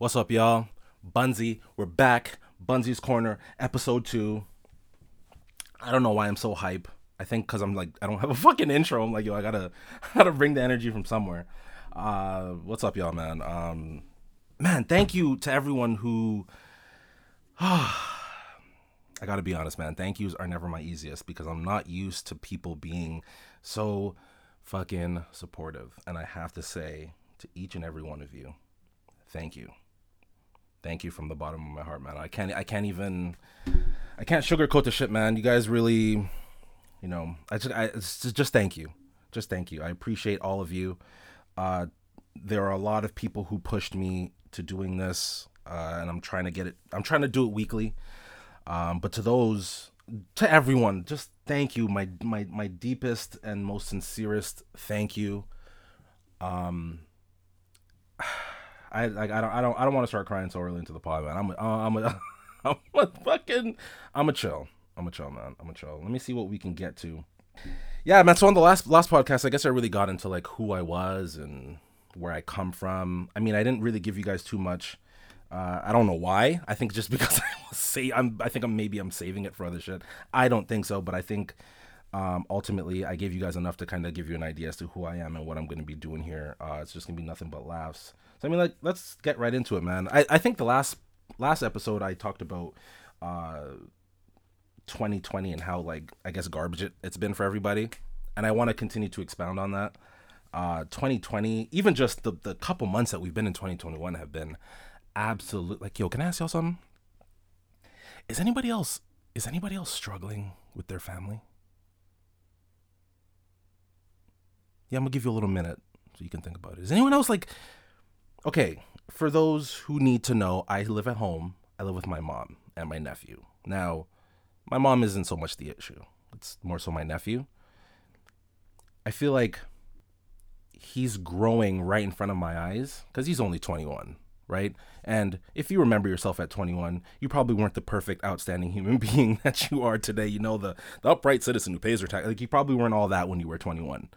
What's up, y'all? Bunzy, we're back. Bunzy's Corner, episode two. I don't know why I'm so hype. I think because I'm like I don't have a fucking intro. I'm like yo, I gotta I gotta bring the energy from somewhere. Uh, what's up, y'all, man? Um, man, thank you to everyone who. I gotta be honest, man. Thank yous are never my easiest because I'm not used to people being so fucking supportive. And I have to say to each and every one of you, thank you. Thank you from the bottom of my heart, man. I can't I can't even I can't sugarcoat the shit, man. You guys really you know, I just I just, just thank you. Just thank you. I appreciate all of you. Uh there are a lot of people who pushed me to doing this uh, and I'm trying to get it I'm trying to do it weekly. Um, but to those, to everyone, just thank you. My my my deepest and most sincerest thank you. Um, I like I don't I don't I don't want to start crying so early into the pod, man. I'm a, I'm a, I'm a fucking I'm a chill. I'm a chill, man. I'm a chill. Let me see what we can get to. Yeah, man. So on the last last podcast, I guess I really got into like who I was and where I come from. I mean, I didn't really give you guys too much uh, I don't know why. I think just because I say I'm, I think I'm maybe I'm saving it for other shit. I don't think so, but I think um, ultimately I gave you guys enough to kind of give you an idea as to who I am and what I'm going to be doing here. Uh, it's just gonna be nothing but laughs. So I mean, like, let's get right into it, man. I, I think the last last episode I talked about uh, 2020 and how like I guess garbage it, it's been for everybody, and I want to continue to expound on that. Uh, 2020, even just the the couple months that we've been in 2021 have been absolute like yo can i ask y'all something is anybody else is anybody else struggling with their family yeah i'm gonna give you a little minute so you can think about it is anyone else like okay for those who need to know i live at home i live with my mom and my nephew now my mom isn't so much the issue it's more so my nephew i feel like he's growing right in front of my eyes because he's only 21 right? And if you remember yourself at 21, you probably weren't the perfect, outstanding human being that you are today. You know, the, the upright citizen who pays their tax. Like, you probably weren't all that when you were 21,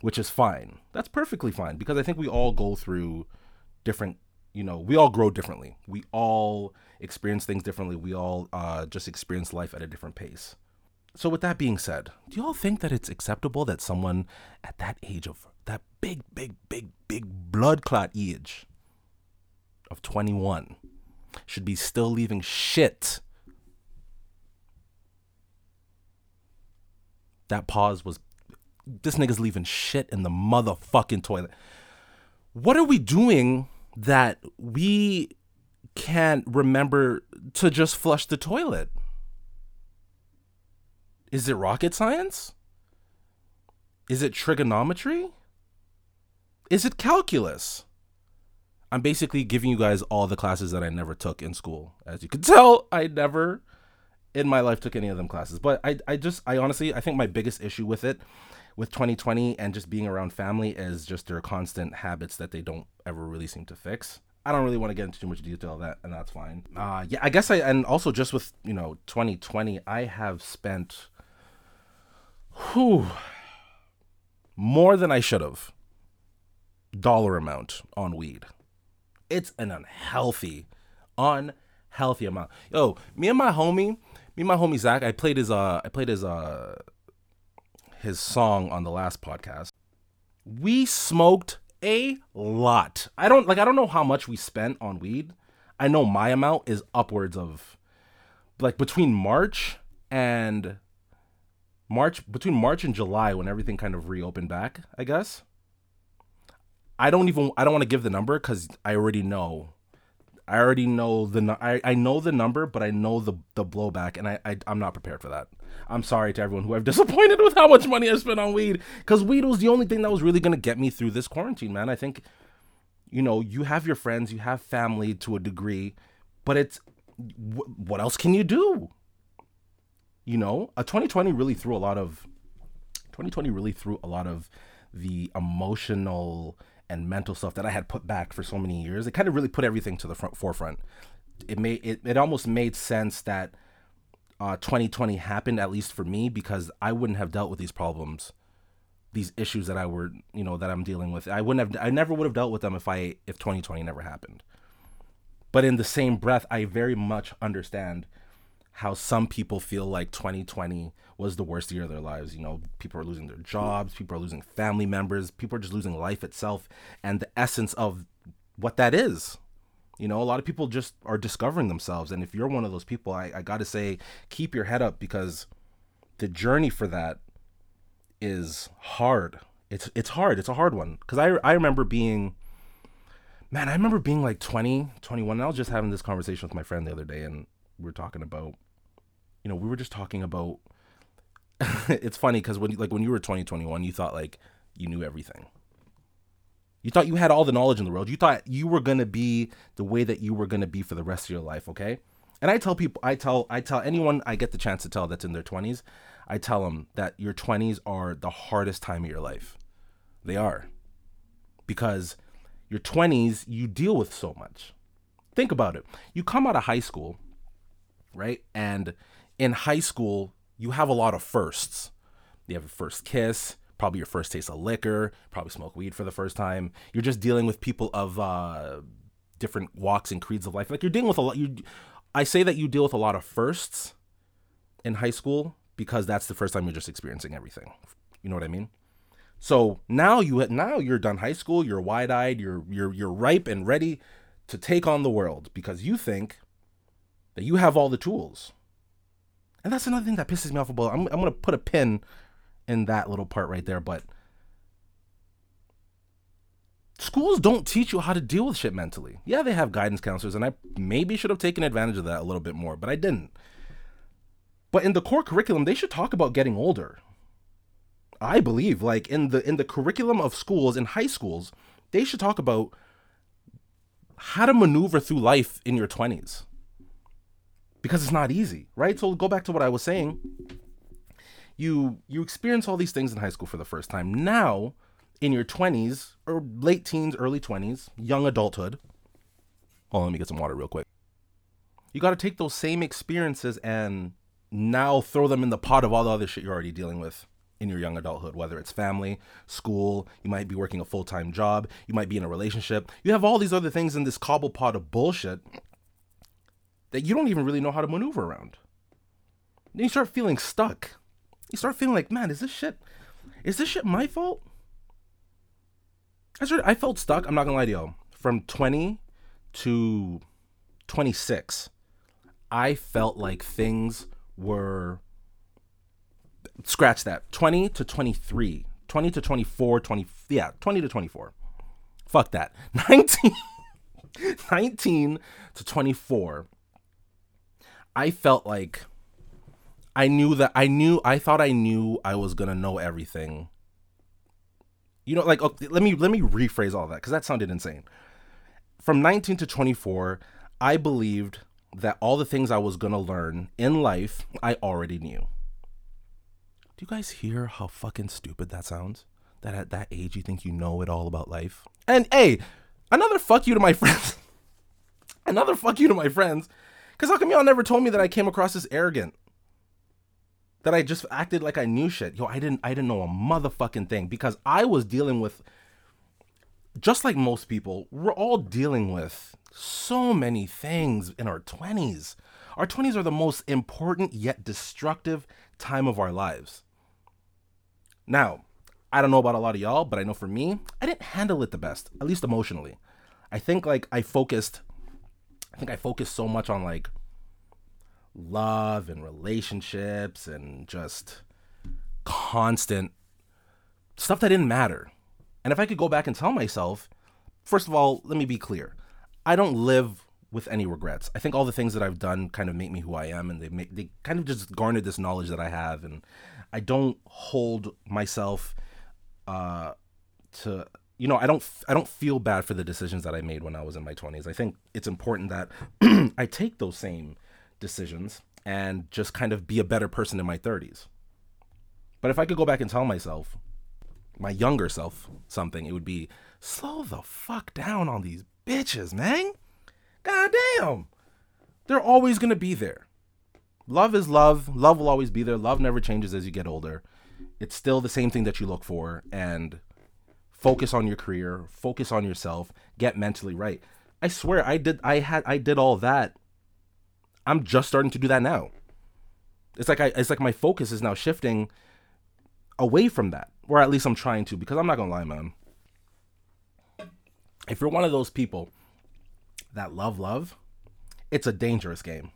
which is fine. That's perfectly fine because I think we all go through different, you know, we all grow differently. We all experience things differently. We all uh, just experience life at a different pace. So, with that being said, do you all think that it's acceptable that someone at that age of that big, big, big, big blood clot age, of 21 should be still leaving shit. That pause was this nigga's leaving shit in the motherfucking toilet. What are we doing that we can't remember to just flush the toilet? Is it rocket science? Is it trigonometry? Is it calculus? I'm basically giving you guys all the classes that I never took in school. As you can tell, I never in my life took any of them classes. But I, I just, I honestly, I think my biggest issue with it, with 2020 and just being around family is just their constant habits that they don't ever really seem to fix. I don't really want to get into too much detail of that, and that's fine. Uh, yeah, I guess I, and also just with, you know, 2020, I have spent, whew, more than I should have dollar amount on weed it's an unhealthy, unhealthy amount. Yo, me and my homie, me and my homie Zach, I played his uh I played his uh his song on the last podcast. We smoked a lot. I don't like I don't know how much we spent on weed. I know my amount is upwards of like between March and March between March and July when everything kind of reopened back, I guess. I don't even I don't want to give the number because I already know. I already know the I, I know the number, but I know the the blowback, and I, I I'm not prepared for that. I'm sorry to everyone who I've disappointed with how much money I spent on weed, because weed was the only thing that was really gonna get me through this quarantine, man. I think, you know, you have your friends, you have family to a degree, but it's wh- what else can you do? You know, a 2020 really threw a lot of 2020 really threw a lot of the emotional and mental stuff that I had put back for so many years. It kind of really put everything to the front forefront. It made it, it almost made sense that uh, 2020 happened at least for me because I wouldn't have dealt with these problems, these issues that I were you know that I'm dealing with. I wouldn't have I never would have dealt with them if I if 2020 never happened. But in the same breath, I very much understand how some people feel like 2020 was the worst year of their lives. You know, people are losing their jobs, people are losing family members, people are just losing life itself and the essence of what that is. You know, a lot of people just are discovering themselves. And if you're one of those people, I, I got to say, keep your head up because the journey for that is hard. It's it's hard. It's a hard one because I I remember being man, I remember being like 20, 21 and I was just having this conversation with my friend the other day and we were talking about you know, we were just talking about it's funny cuz when like when you were 20, 21, you thought like you knew everything. You thought you had all the knowledge in the world. You thought you were to be the way that you were to be for the rest of your life, okay? And I tell people I tell I tell anyone I get the chance to tell that's in their 20s, I tell them that your 20s are the hardest time of your life. They are. Because your 20s, you deal with so much. Think about it. You come out of high school, right? And in high school, you have a lot of firsts. You have a first kiss, probably your first taste of liquor, probably smoke weed for the first time. You're just dealing with people of uh, different walks and creeds of life. Like you're dealing with a lot. You, I say that you deal with a lot of firsts in high school because that's the first time you're just experiencing everything. You know what I mean? So now you now you're done high school, you're wide-eyed, you're you're you're ripe and ready to take on the world because you think that you have all the tools. And that's another thing that pisses me off about. I'm I'm to put a pin in that little part right there, but schools don't teach you how to deal with shit mentally. Yeah, they have guidance counselors and I maybe should have taken advantage of that a little bit more, but I didn't. But in the core curriculum, they should talk about getting older. I believe, like in the in the curriculum of schools in high schools, they should talk about how to maneuver through life in your twenties. Because it's not easy, right? So go back to what I was saying. You you experience all these things in high school for the first time. Now, in your twenties or late teens, early twenties, young adulthood. Hold on, let me get some water real quick. You got to take those same experiences and now throw them in the pot of all the other shit you're already dealing with in your young adulthood, whether it's family, school, you might be working a full time job, you might be in a relationship. You have all these other things in this cobble pot of bullshit that you don't even really know how to maneuver around. Then you start feeling stuck. You start feeling like, man, is this shit, is this shit my fault? I started, I felt stuck. I'm not gonna lie to you. From 20 to 26, I felt like things were scratch that 20 to 23 20 to 24 20 yeah 20 to 24 fuck that 19 19 to 24 i felt like i knew that i knew i thought i knew i was gonna know everything you know like okay, let me let me rephrase all that because that sounded insane from 19 to 24 i believed that all the things I was to learn in life, I already knew. Do you guys hear how fucking stupid that sounds? That at that age you think you know it all about life? And hey, another fuck you to my friends. another fuck you to my friends. Because how come y'all never told me that I came across as arrogant? That I just acted like I knew shit. Yo, I didn't I didn't know a motherfucking thing because I was dealing with just like most people, we're all dealing with so many things in our 20s. Our 20s are the most important yet destructive time of our lives. Now, I don't know about a lot of y'all, but I know for me, I didn't handle it the best, at least emotionally. I think like I focused I think I focused so much on like love and relationships and just constant stuff that didn't matter. And if I could go back and tell myself, first of all, let me be clear. I don't live with any regrets. I think all the things that I've done kind of make me who I am and they make they kind of just garnered this knowledge that I have and I don't hold myself uh to you know, I don't I don't feel bad for the decisions that I made when I was in my 20s. I think it's important that I take those same decisions and just kind of be a better person in my 30s. But if I could go back and tell myself, my younger self something, it would be slow the fuck down on these bitches, man. God damn. They're always gonna be there. Love is love. Love will always be there. Love never changes as you get older. It's still the same thing that you look for and focus on your career, focus on yourself, get mentally right. I swear I did I had I did all that. I'm just starting to do that now. It's like I it's like my focus is now shifting away from that. Or at least I'm trying to because I'm not going to lie, man. If you're one of those people that love love, it's a dangerous game.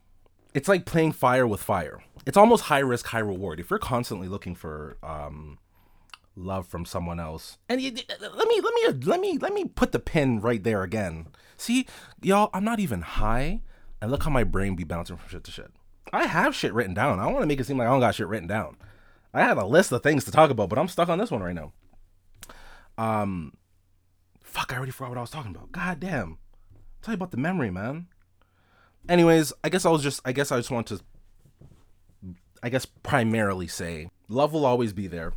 It's like playing fire with fire. It's almost high risk, high reward. If you're constantly looking for um, love from someone else, and you, let me let me let me let me put the pin right there again. See, y'all, I'm not even high, and look how my brain be bouncing from shit to shit. I have shit written down. I want to make it seem like I don't got shit written down. I have a list of things to talk about, but I'm stuck on this one right now. Um, fuck, I already forgot what I was talking about. God damn. Tell you about the memory, man. Anyways, I guess I was just, I guess I just want to, I guess primarily say, love will always be there.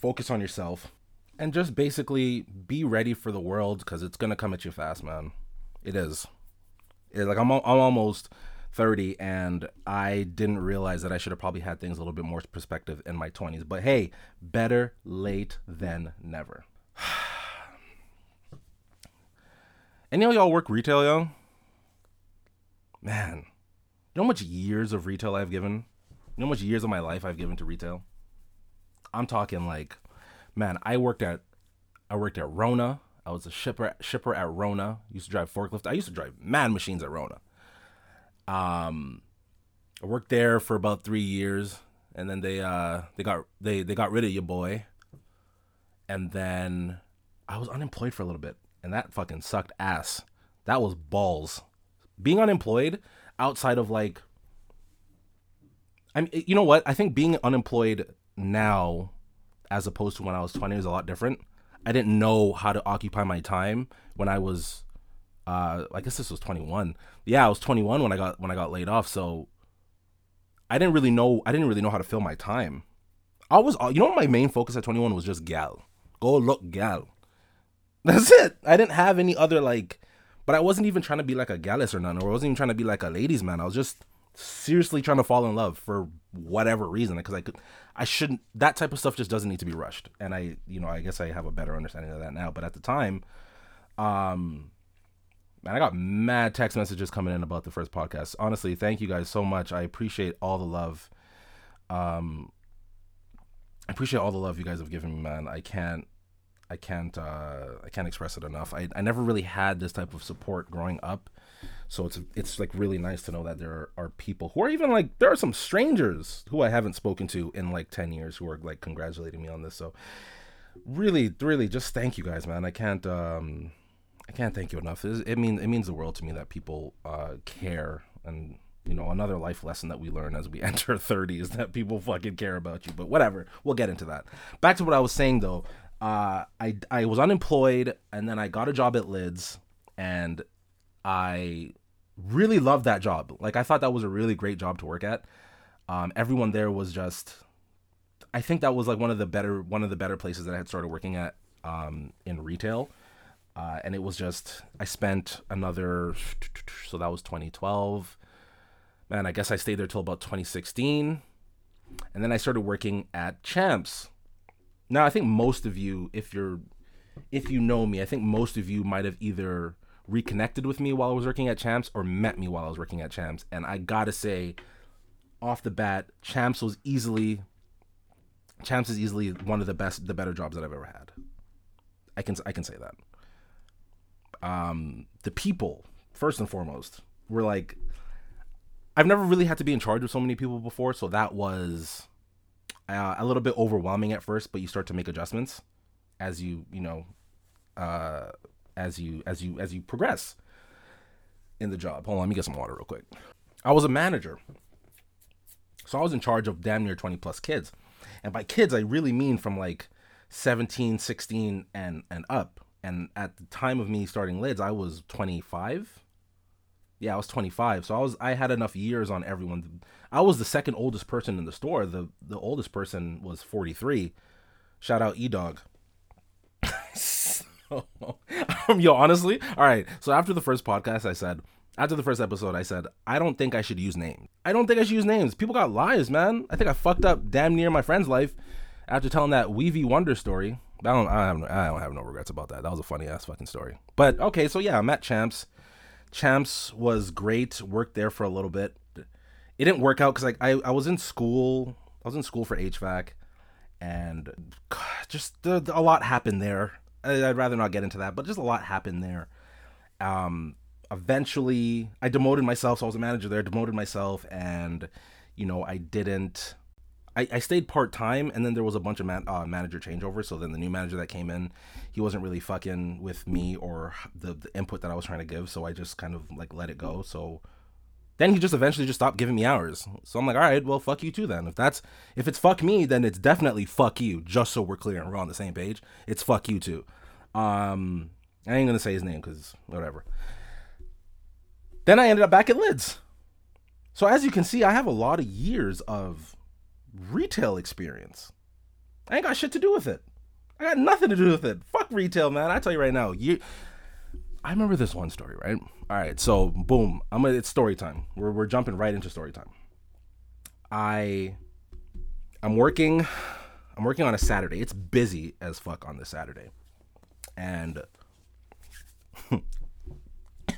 Focus on yourself. And just basically be ready for the world because it's to come at you fast, man. It is. It, like, I'm, I'm almost 30 and I didn't realize that I should have probably had things a little bit more perspective in my 20s. But hey, better late than never. Any of y'all work retail, yo? Man, you know how much years of retail I've given? You know how much years of my life I've given to retail? I'm talking like, man, I worked at I worked at Rona. I was a shipper shipper at Rona. Used to drive forklift. I used to drive mad machines at Rona. Um, I worked there for about three years, and then they uh they got they they got rid of your boy, and then I was unemployed for a little bit, and that fucking sucked ass. That was balls. Being unemployed outside of like, I mean, you know what? I think being unemployed now, as opposed to when I was twenty, is a lot different. I didn't know how to occupy my time when I was uh, I guess this was 21. Yeah, I was 21 when I got when I got laid off. So I didn't really know. I didn't really know how to fill my time. I was, you know, my main focus at 21 was just gal. Go look gal. That's it. I didn't have any other like, but I wasn't even trying to be like a gallus or none, or I wasn't even trying to be like a ladies man. I was just seriously trying to fall in love for whatever reason because I could, I shouldn't. That type of stuff just doesn't need to be rushed. And I, you know, I guess I have a better understanding of that now. But at the time, um, Man, I got mad text messages coming in about the first podcast. Honestly, thank you guys so much. I appreciate all the love. Um, I appreciate all the love you guys have given me, man. I can't, I can't, uh, I can't express it enough. I, I never really had this type of support growing up, so it's it's like really nice to know that there are, are people who are even like there are some strangers who I haven't spoken to in like ten years who are like congratulating me on this. So really, really, just thank you guys, man. I can't. um I can't thank you enough. It, means it means the world to me that people uh, care, and you know another life lesson that we learn as we enter thirty is that people fucking care about you. But whatever, we'll get into that. Back to what I was saying though. Uh, I I was unemployed, and then I got a job at Lids, and I really loved that job. Like I thought that was a really great job to work at. Um, everyone there was just I think that was like one of the better one of the better places that I had started working at um, in retail. Uh, and it was just I spent another so that was 2012. Man, I guess I stayed there till about 2016, and then I started working at Champs. Now I think most of you, if you're if you know me, I think most of you might have either reconnected with me while I was working at Champs or met me while I was working at Champs. And I gotta say, off the bat, Champs was easily Champs is easily one of the best, the better jobs that I've ever had. I can I can say that um, the people first and foremost were like I've never really had to be in charge of so many people before, so that was uh, a little bit overwhelming at first. But you start to make adjustments as you you know uh, as you as you as you progress in the job. Hold on, let me get some water real quick. I was a manager, so I was in charge of damn near twenty plus kids, and by kids I really mean from like 17, 16 and and up. And at the time of me starting lids i was 25 yeah i was 25 so i was i had enough years on everyone. I was the second oldest person in the store. The the oldest person was 43 shout out e-dog um, yo honestly all right so after the first podcast i said after the first episode i said i don't think i should use names i don't think i should use names people got lives man i think i fucked up damn near my friend's life after telling that weavy wonder story I don't, I, have, I don't have no regrets about that. That was a funny ass fucking story. But okay, so yeah, I'm at Champs. Champs was great. Worked there for a little bit. It didn't work out because like I, I was in school. I was in school for HVAC, and just a lot happened there. I'd rather not get into that, but just a lot happened there. Um, eventually, I demoted myself. So I was a manager there. Demoted myself, and you know I didn't I, I stayed part time, and then there was a bunch of man, uh, manager changeover. So then the new manager that came in, he wasn't really fucking with me or the, the input that I was trying to give. So I just kind of like let it go. So then he just eventually just stopped giving me hours. So I'm like, all right, well, fuck you too then. If that's if it's fuck me, then it's definitely fuck you. Just so we're clear and we're on the same page, it's fuck you too. Um, I ain't gonna say his name because whatever. Then I ended up back at Lids. So as you can see, I have a lot of years of retail experience. I ain't got shit to do with it. I got nothing to do with it. Fuck retail, man. I tell you right now. You I remember this one story, right? All right, so boom, I'm gonna, it's story time. We're we're jumping right into story time. I I'm working I'm working on a Saturday. It's busy as fuck on this Saturday. And it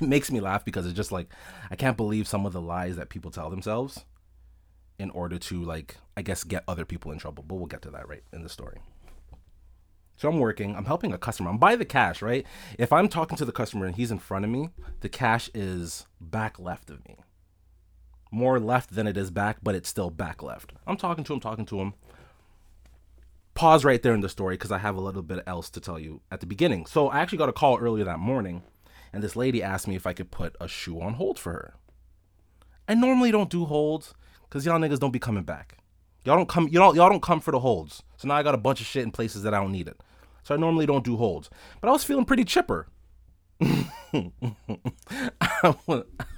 makes me laugh because it's just like I can't believe some of the lies that people tell themselves in order to like I guess get other people in trouble. But we'll get to that right in the story. So I'm working, I'm helping a customer. I'm by the cash, right? If I'm talking to the customer and he's in front of me, the cash is back left of me. More left than it is back, but it's still back left. I'm talking to him, talking to him. Pause right there in the story because I have a little bit else to tell you at the beginning. So I actually got a call earlier that morning, and this lady asked me if I could put a shoe on hold for her. I normally don't do holds Cause y'all niggas don't be coming back. Y'all don't come. Don't. Y'all don't come for the holds. So now I got a bunch of shit in places that I don't need it. So I normally don't do holds. But I was feeling pretty chipper. I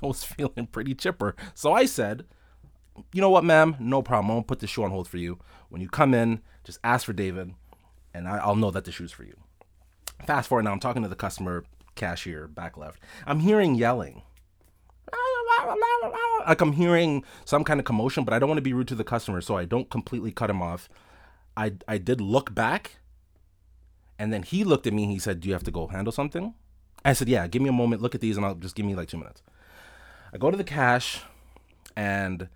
was feeling pretty chipper. So I said, you know what, ma'am? No problem. Gonna put the shoe on hold for you. When you come in, just ask for David, and I, will know that the shoe's for you. Fast forward now, I'm talking to the customer cashier back left. I'm hearing yelling like I'm hearing some kind of commotion, but I don't want to be rude to the customer, so I don't completely cut him off. I I did look back, and then he looked at me. He said, "Do you have to go handle something?" I said, "Yeah, give me a moment. Look at these, and I'll just give me like two minutes." I go to the cash, and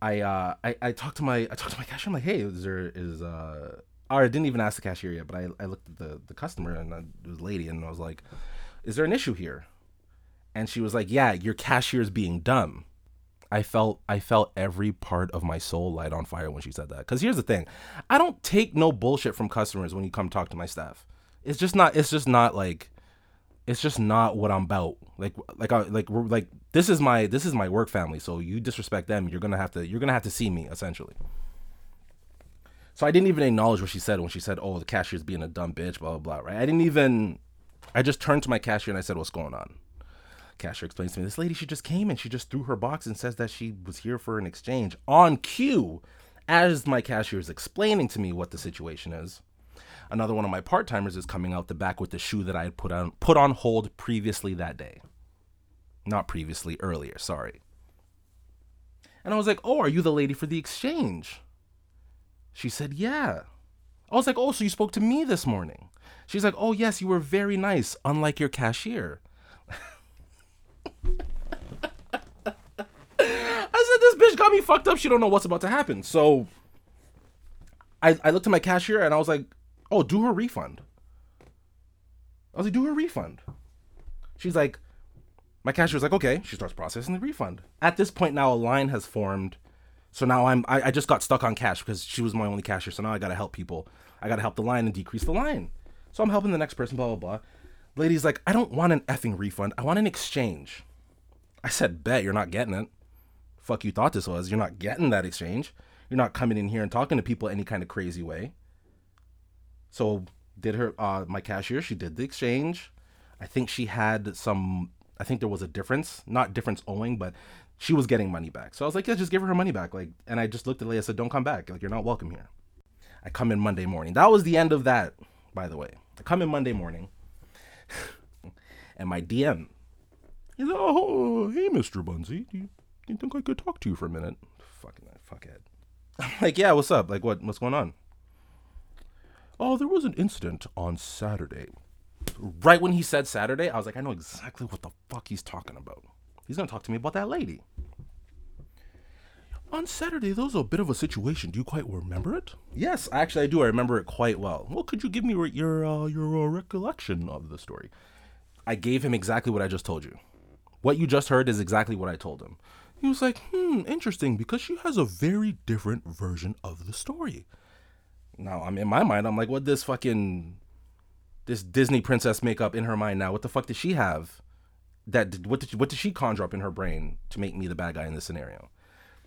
I uh I, I talked to my I talked to my cashier. I'm like, "Hey, is there is uh." Or I didn't even ask the cashier yet, but I, I looked at the, the customer and it was a lady, and I was like, "Is there an issue here?" and she was like, "Yeah, your cashier's being dumb." I felt I felt every part of my soul light on fire when she said that. Cuz here's the thing. I don't take no bullshit from customers when you come talk to my staff. It's just not it's just not like it's just not what I'm about. Like like I, like we're like this is my this is my work family. So you disrespect them, you're to have to you're to have to see me essentially. So I didn't even acknowledge what she said when she said, "Oh, the cashier's being a dumb bitch," blah blah blah, right? I didn't even I just turned to my cashier and I said, "What's going on?" Cashier explains to me this lady she just came and she just threw her box and says that she was here for an exchange on cue as my cashier is explaining to me what the situation is. Another one of my part-timers is coming out the back with the shoe that i had put on put on hold previously that day. Not previously earlier sorry. And i was like oh are you the lady for the exchange? She said yeah. I was like oh so you spoke to me this morning. She's like oh yes you were very nice unlike your cashier I said, this bitch got me fucked up. She don't know what's about to happen. So I, I looked at my cashier and I was like, oh, do her refund. I was like, do her refund. She's like, my cashier was like, okay. She starts processing the refund. At this point now, a line has formed. So now I'm, I, I just got stuck on cash because she was my only cashier. So now I got to help people. I got to help the line and decrease the line. So I'm helping the next person, blah, blah, blah. Lady's like, I don't want an effing refund. I want an exchange. I said, bet you're not getting it. Fuck you thought this was. You're not getting that exchange. You're not coming in here and talking to people any kind of crazy way. So did her uh my cashier, she did the exchange. I think she had some I think there was a difference, not difference owing, but she was getting money back. So I was like, yeah, just give her her money back. Like and I just looked at Leia, and said, Don't come back. Like you're not welcome here. I come in Monday morning. That was the end of that, by the way. I come in Monday morning and my DM He's like, oh, hey, Mr. Bunzy, do you, do you think I could talk to you for a minute? Fucking that fuckhead. I'm like, yeah, what's up? Like, what? What's going on? Oh, there was an incident on Saturday. Right when he said Saturday, I was like, I know exactly what the fuck he's talking about. He's gonna talk to me about that lady. On Saturday, there was a bit of a situation. Do you quite remember it? Yes, actually, I do. I remember it quite well. Well, could you give me re- your uh, your uh, recollection of the story? I gave him exactly what I just told you. What you just heard is exactly what I told him. He was like, "Hmm, interesting," because she has a very different version of the story. Now, I'm in my mind. I'm like, what this fucking this Disney princess makeup in her mind now? What the fuck did she have? That what did what did she conjure up in her brain to make me the bad guy in this scenario?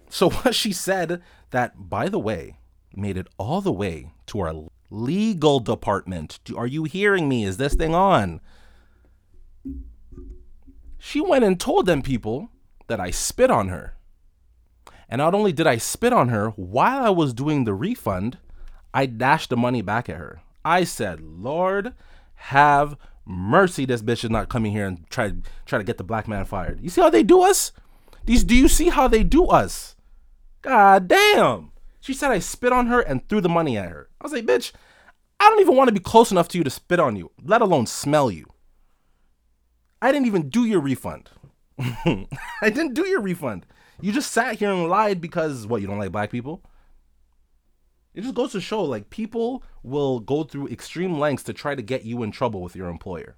So what she said that, by the way, made it all the way to our legal department. Are you hearing me? Is this thing on? She went and told them people that I spit on her. And not only did I spit on her while I was doing the refund, I dashed the money back at her. I said, Lord, have mercy. This bitch is not coming here and try try to get the black man fired. You see how they do us? These do you see how they do us? God damn. She said I spit on her and threw the money at her. I was like, bitch, I don't even want to be close enough to you to spit on you, let alone smell you. I didn't even do your refund. I didn't do your refund. You just sat here and lied because what, you don't like black people? It just goes to show like people will go through extreme lengths to try to get you in trouble with your employer.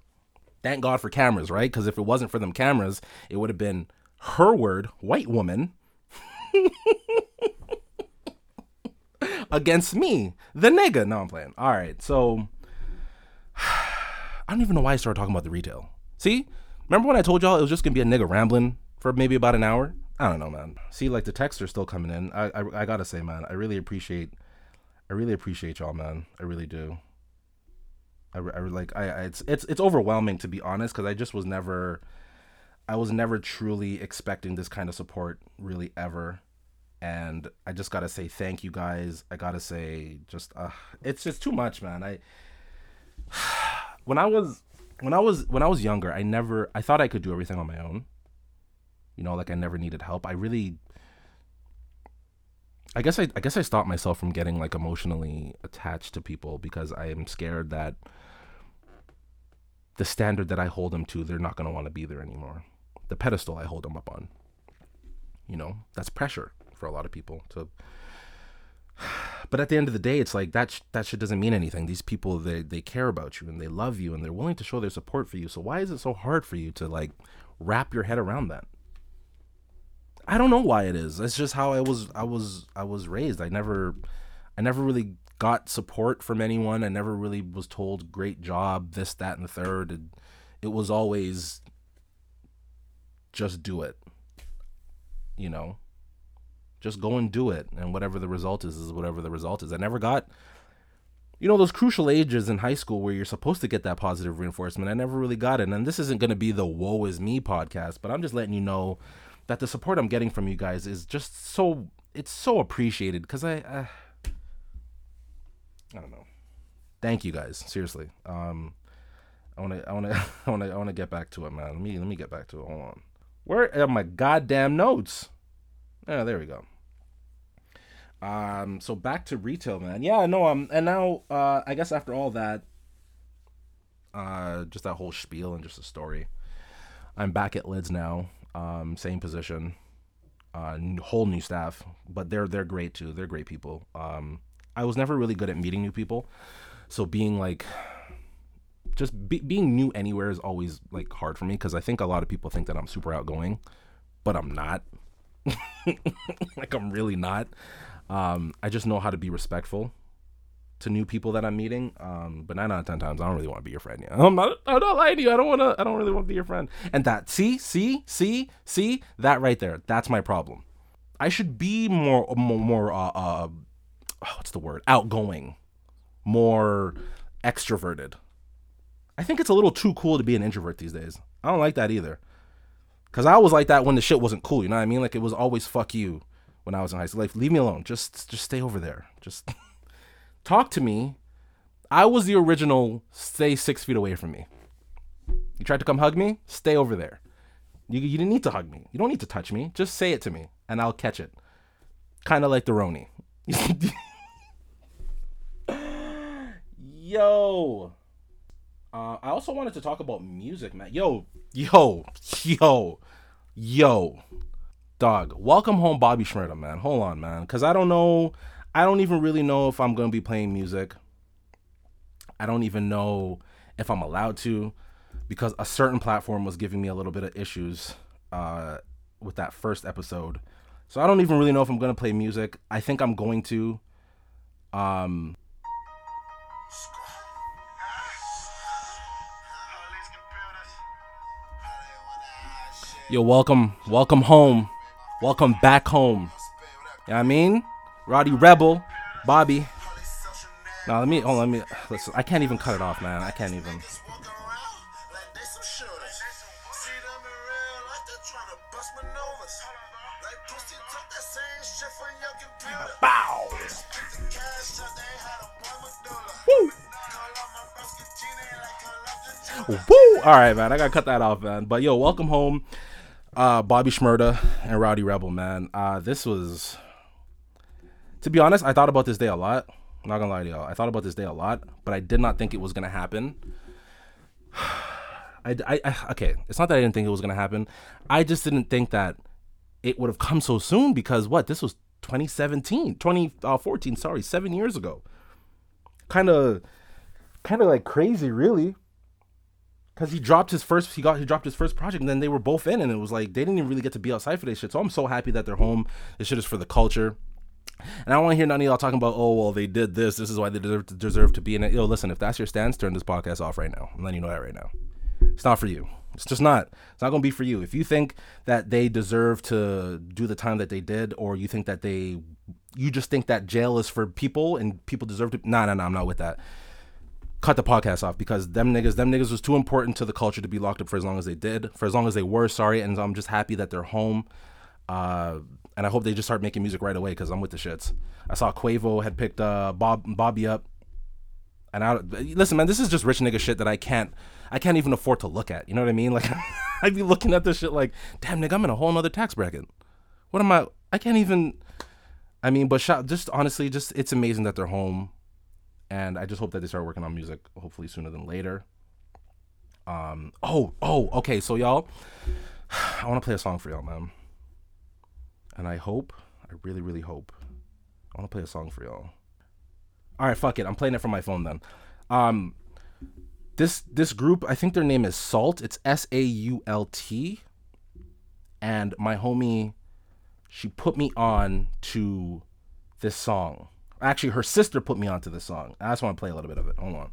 Thank God for cameras, right? Because if it wasn't for them cameras, it would have been her word, white woman, against me, the nigga. No, I'm playing. All right, so I don't even know why I started talking about the retail. See, remember when I told y'all it was just gonna be a nigga rambling for maybe about an hour? I don't know, man. See, like the texts are still coming in. I, I, I gotta say, man, I really appreciate, I really appreciate y'all, man. I really do. I, I like, I, I it's it's it's overwhelming to be honest, because I just was never, I was never truly expecting this kind of support, really ever and I just gotta say thank you guys. I gotta say just uh, it's just too much, man. I when I was when I was when I was younger, I never I thought I could do everything on my own. You know, like I never needed help. I really I guess I I guess I stopped myself from getting like emotionally attached to people because I am scared that the standard that I hold them to, they're not going to want to be there anymore. The pedestal I hold them up on. You know, that's pressure for a lot of people to but at the end of the day it's like that sh- that shit doesn't mean anything. These people they they care about you and they love you and they're willing to show their support for you. So why is it so hard for you to like wrap your head around that? I don't know why it is. It's just how i was i was i was raised. I never i never really got support from anyone. I never really was told great job this that and the third. And it was always just do it you know just go and do it, and whatever the result is, is whatever the result is. I never got, you know, those crucial ages in high school where you're supposed to get that positive reinforcement. I never really got it, and this isn't going to be the "woe is me" podcast, but I'm just letting you know that the support I'm getting from you guys is just so it's so appreciated because I, uh, I don't know. Thank you guys, seriously. Um, I want to, I want to, I want to, I want to get back to it, man. Let me, let me get back to it. Hold on. Where are my goddamn notes? Oh, there we go. Um, so back to retail, man. Yeah, no, um, and now, uh, I guess after all that, uh, just that whole spiel and just a story, I'm back at Lids now. Um, same position, uh, whole new staff, but they're they're great too. They're great people. Um, I was never really good at meeting new people, so being like, just be, being new anywhere is always like hard for me because I think a lot of people think that I'm super outgoing, but I'm not. like I'm really not. Um, I just know how to be respectful to new people that I'm meeting. Um, but nine out of ten times, I don't really want to be your friend. Yeah, I'm not. I'm not lying to you. I don't want to. I don't really want to be your friend. And that, see, see, see, see that right there. That's my problem. I should be more, more, more. Uh, uh, what's the word? Outgoing, more extroverted. I think it's a little too cool to be an introvert these days. I don't like that either. Cause I was like that when the shit wasn't cool. You know what I mean? Like it was always fuck you when I was in high school. Like leave me alone. Just just stay over there. Just talk to me. I was the original. Stay six feet away from me. You tried to come hug me. Stay over there. You you didn't need to hug me. You don't need to touch me. Just say it to me, and I'll catch it. Kind of like the Roni. Yo. Uh, I also wanted to talk about music, man. Yo, yo, yo, yo. Dog, welcome home, Bobby Shmurda, man. Hold on, man. Because I don't know. I don't even really know if I'm to be playing music. I don't even know if I'm allowed to because a certain platform was giving me a little bit of issues uh, with that first episode. So I don't even really know if I'm to play music. I think I'm going to. Um, Yo, welcome, welcome home. Welcome back home. You know what I mean? Rowdy Rebel, Bobby. Now let me hold on, let me listen. I can't even cut it off, man. I can't even. Bow. Woo. Woo! All right, man. I gotta cut that off, man. But yo, welcome home, uh, Bobby Shmurda and Rowdy Rebel, man. Uh, this was, to be honest, I thought about this day a lot. I'm not gonna lie to y'all. I thought about this day a lot, but I did not think it was gonna happen. I, I, I, okay, it's not that I didn't think it was gonna happen. I just didn't think that it would have come so soon because what? This was 2017, 2014. Uh, sorry, seven years ago. Kind of, kind of like crazy, really because he dropped his first he got he dropped his first project and then they were both in and it was like they didn't even really get to be outside for this shit so i'm so happy that they're home this shit is for the culture and I want to hear none of y'all talking about, oh, well, they did this. This is why they deserve to, deserve to be in it. Yo, listen, if that's your stance, turn this podcast off right now. I'm letting you know that right now. It's not for you. It's just not. It's not going to be for you. If you think that they deserve to do the time that they did, or you think that they, you just think that jail is for people and people deserve to, nah, nah, nah, I'm not with that cut the podcast off because them niggas, them niggas was too important to the culture to be locked up for as long as they did, for as long as they were. Sorry, and I'm just happy that they're home. Uh, and I hope they just start making music right away because I'm with the shits. I saw Quavo had picked uh, Bob Bobby up, and I listen, man, this is just rich nigga shit that I can't, I can't even afford to look at. You know what I mean? Like, I'd be looking at this shit like, damn, nigga, I'm in a whole nother tax bracket. What am I? I can't even. I mean, but just honestly, just it's amazing that they're home and I just hope that they start working on music hopefully sooner than later. Um. Oh. Oh. Okay. So y'all, I want to play a song for y'all, man. And I hope, I really, really hope, I want to play a song for y'all. All right. Fuck it. I'm playing it from my phone then. Um. This this group, I think their name is Salt. It's S A U L T. And my homie, she put me on to this song Actually, her sister put me onto this song. I just want to play a little bit of it. Hold on.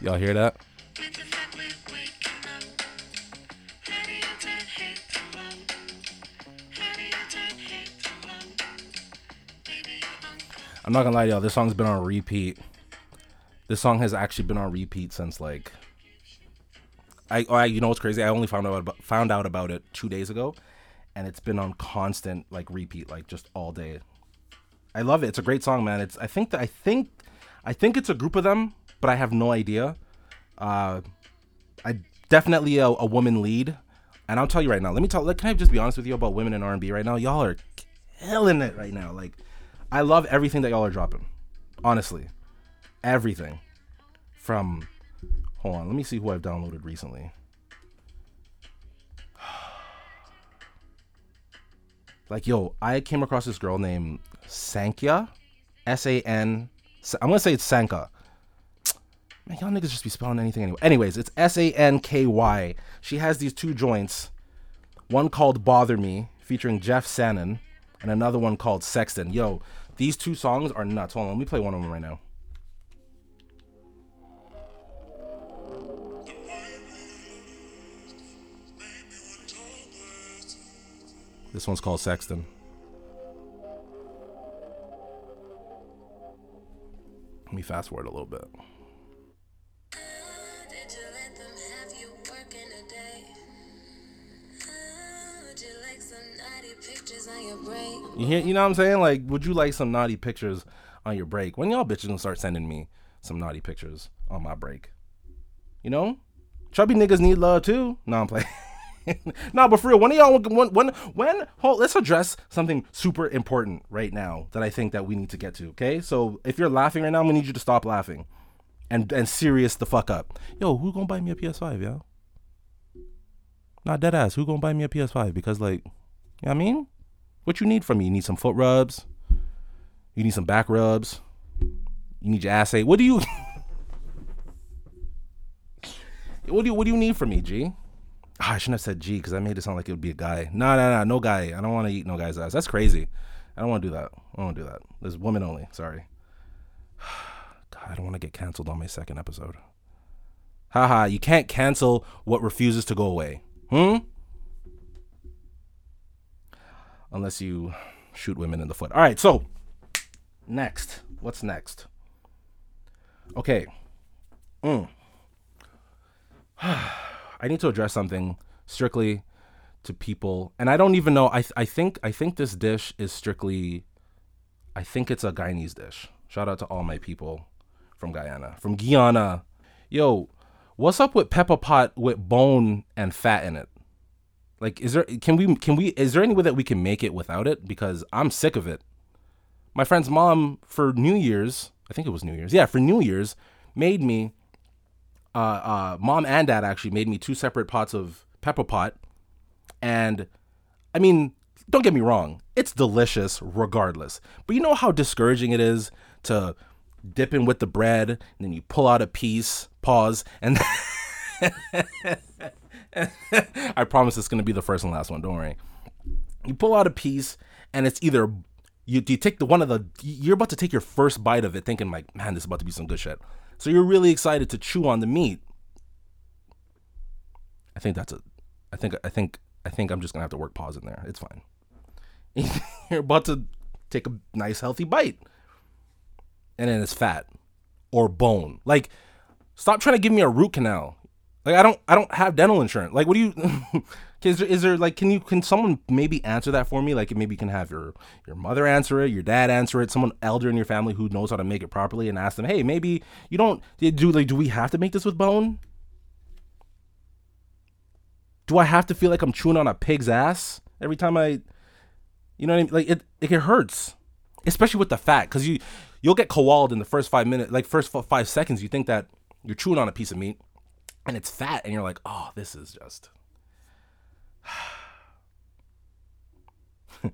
Y'all hear that? I'm not gonna lie to y'all, this song's been on repeat. This song has actually been on repeat since like I, I you know what's crazy? I only found out about, found out about it two days ago, and it's been on constant like repeat, like just all day. I love it. It's a great song, man. It's I think that I think I think it's a group of them, but I have no idea. Uh, I definitely a, a woman lead, and I'll tell you right now. Let me tell. Like, can I just be honest with you about women in R and B right now? Y'all are killing it right now. Like I love everything that y'all are dropping. Honestly. Everything. From hold on, let me see who I've downloaded recently. like yo, I came across this girl named Sankya. S A N I'm gonna say it's Sanka. Man, y'all niggas just be spelling anything anyway. Anyways, it's S A N K Y. She has these two joints. One called Bother Me, featuring Jeff Sannon, and another one called Sexton. Yo, these two songs are nuts. Hold on, let me play one of them right now. This one's called Sexton. Let me fast forward a little bit. You hear, you know what I'm saying? Like, would you like some naughty pictures on your break? When y'all bitches gonna start sending me some naughty pictures on my break? You know, chubby niggas need love too. No, I'm playing. no, but for real, when of y'all when when when hold, let's address something super important right now that I think that we need to get to. Okay, so if you're laughing right now, I'm gonna need you to stop laughing, and and serious the fuck up. Yo, who gonna buy me a PS5, yo? Not dead ass. Who gonna buy me a PS5? Because like, you know what I mean, what you need from me? You need some foot rubs. You need some back rubs. You need your ass ate. What do you? what do you What do you need from me, G? Oh, I shouldn't have said G because I made it sound like it would be a guy. No, no, no, no guy. I don't want to eat no guy's ass. That's crazy. I don't want to do that. I don't want to do that. There's women only. Sorry. God, I don't want to get canceled on my second episode. Haha, you can't cancel what refuses to go away. Hmm? Unless you shoot women in the foot. All right, so next. What's next? Okay. Mm. I need to address something strictly to people, and I don't even know. I th- I think I think this dish is strictly. I think it's a Guyanese dish. Shout out to all my people from Guyana, from Guyana. Yo, what's up with pepper pot with bone and fat in it? Like, is there can we can we is there any way that we can make it without it? Because I'm sick of it. My friend's mom for New Year's, I think it was New Year's, yeah, for New Year's, made me uh, uh, mom and dad actually made me two separate pots of pepper pot, and I mean, don't get me wrong, it's delicious regardless. But you know how discouraging it is to dip in with the bread, and then you pull out a piece, pause, and I promise it's gonna be the first and last one. Don't worry. You pull out a piece, and it's either you, you take the one of the you're about to take your first bite of it, thinking like, man, this is about to be some good shit. So you're really excited to chew on the meat. I think that's a I think I think I think I'm just gonna have to work pause in there. It's fine. you're about to take a nice healthy bite. And then it's fat or bone. Like, stop trying to give me a root canal. Like I don't I don't have dental insurance. Like what do you is there, is there like can you can someone maybe answer that for me? Like maybe you can have your your mother answer it, your dad answer it, someone elder in your family who knows how to make it properly and ask them, "Hey, maybe you don't do like do we have to make this with bone? Do I have to feel like I'm chewing on a pig's ass every time I you know what I mean? Like it it hurts. Especially with the fat cuz you you'll get kowaled in the first 5 minutes, like first 5 seconds you think that you're chewing on a piece of meat and it's fat and you're like oh this is just all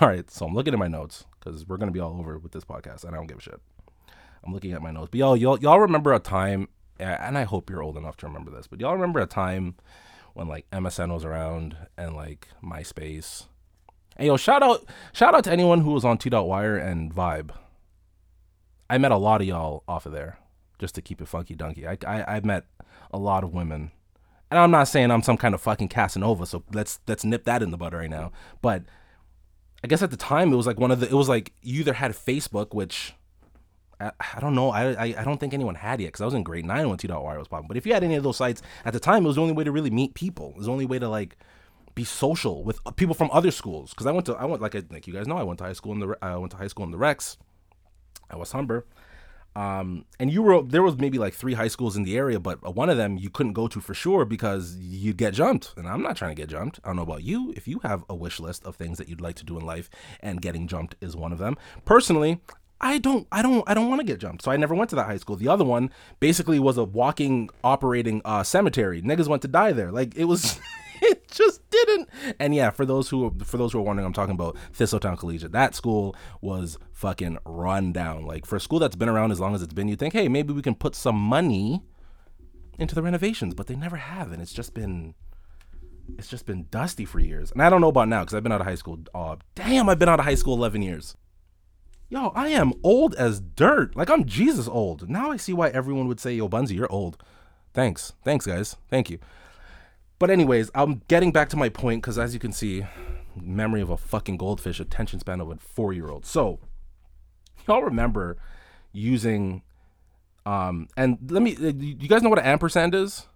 right so i'm looking at my notes because we're gonna be all over with this podcast and i don't give a shit. I'm looking at my notes but y'all y'all, y'all remember a time and i hope you're old enough to remember this but y'all remember a time when like msn was around and like myspace? And yo shout out shout out to anyone who was on t.wire and vibe. I met a lot of y'all off of there just to keep it funky dunky. I, I I've met a lot of women, and I'm not saying I'm some kind of fucking Casanova. So let's let's nip that in the bud right now. But I guess at the time it was like one of the it was like you either had Facebook, which I, I don't know. I, I, I don't think anyone had yet because I was in grade nine when T.Wire was popping. But if you had any of those sites at the time, it was the only way to really meet people. It was the only way to like be social with people from other schools. Because I went to I went like I, like you guys know I went to high school in the I went to high school in the Rex. I was Humber. Um, and you were there was maybe like three high schools in the area, but one of them you couldn't go to for sure because you'd get jumped. And I'm not trying to get jumped. I don't know about you. If you have a wish list of things that you'd like to do in life, and getting jumped is one of them. Personally, I don't I don't I don't want to get jumped. So I never went to that high school. The other one basically was a walking operating uh, cemetery. Niggas went to die there. Like it was it just didn't. And yeah, for those who for those who are wondering, I'm talking about Thistletown Collegiate. That school was fucking run down. Like for a school that's been around as long as it's been, you think, hey, maybe we can put some money into the renovations, but they never have, and it's just been it's just been dusty for years. And I don't know about now because I've been out of high school. Oh, damn, I've been out of high school 11 years. Yo, I am old as dirt. Like I'm Jesus old. Now I see why everyone would say, "Yo, Bunzy, you're old." Thanks, thanks, guys. Thank you. But anyways, I'm getting back to my point because as you can see, memory of a fucking goldfish, attention span of a four year old. So y'all remember using um and let me uh, you guys know what an ampersand is?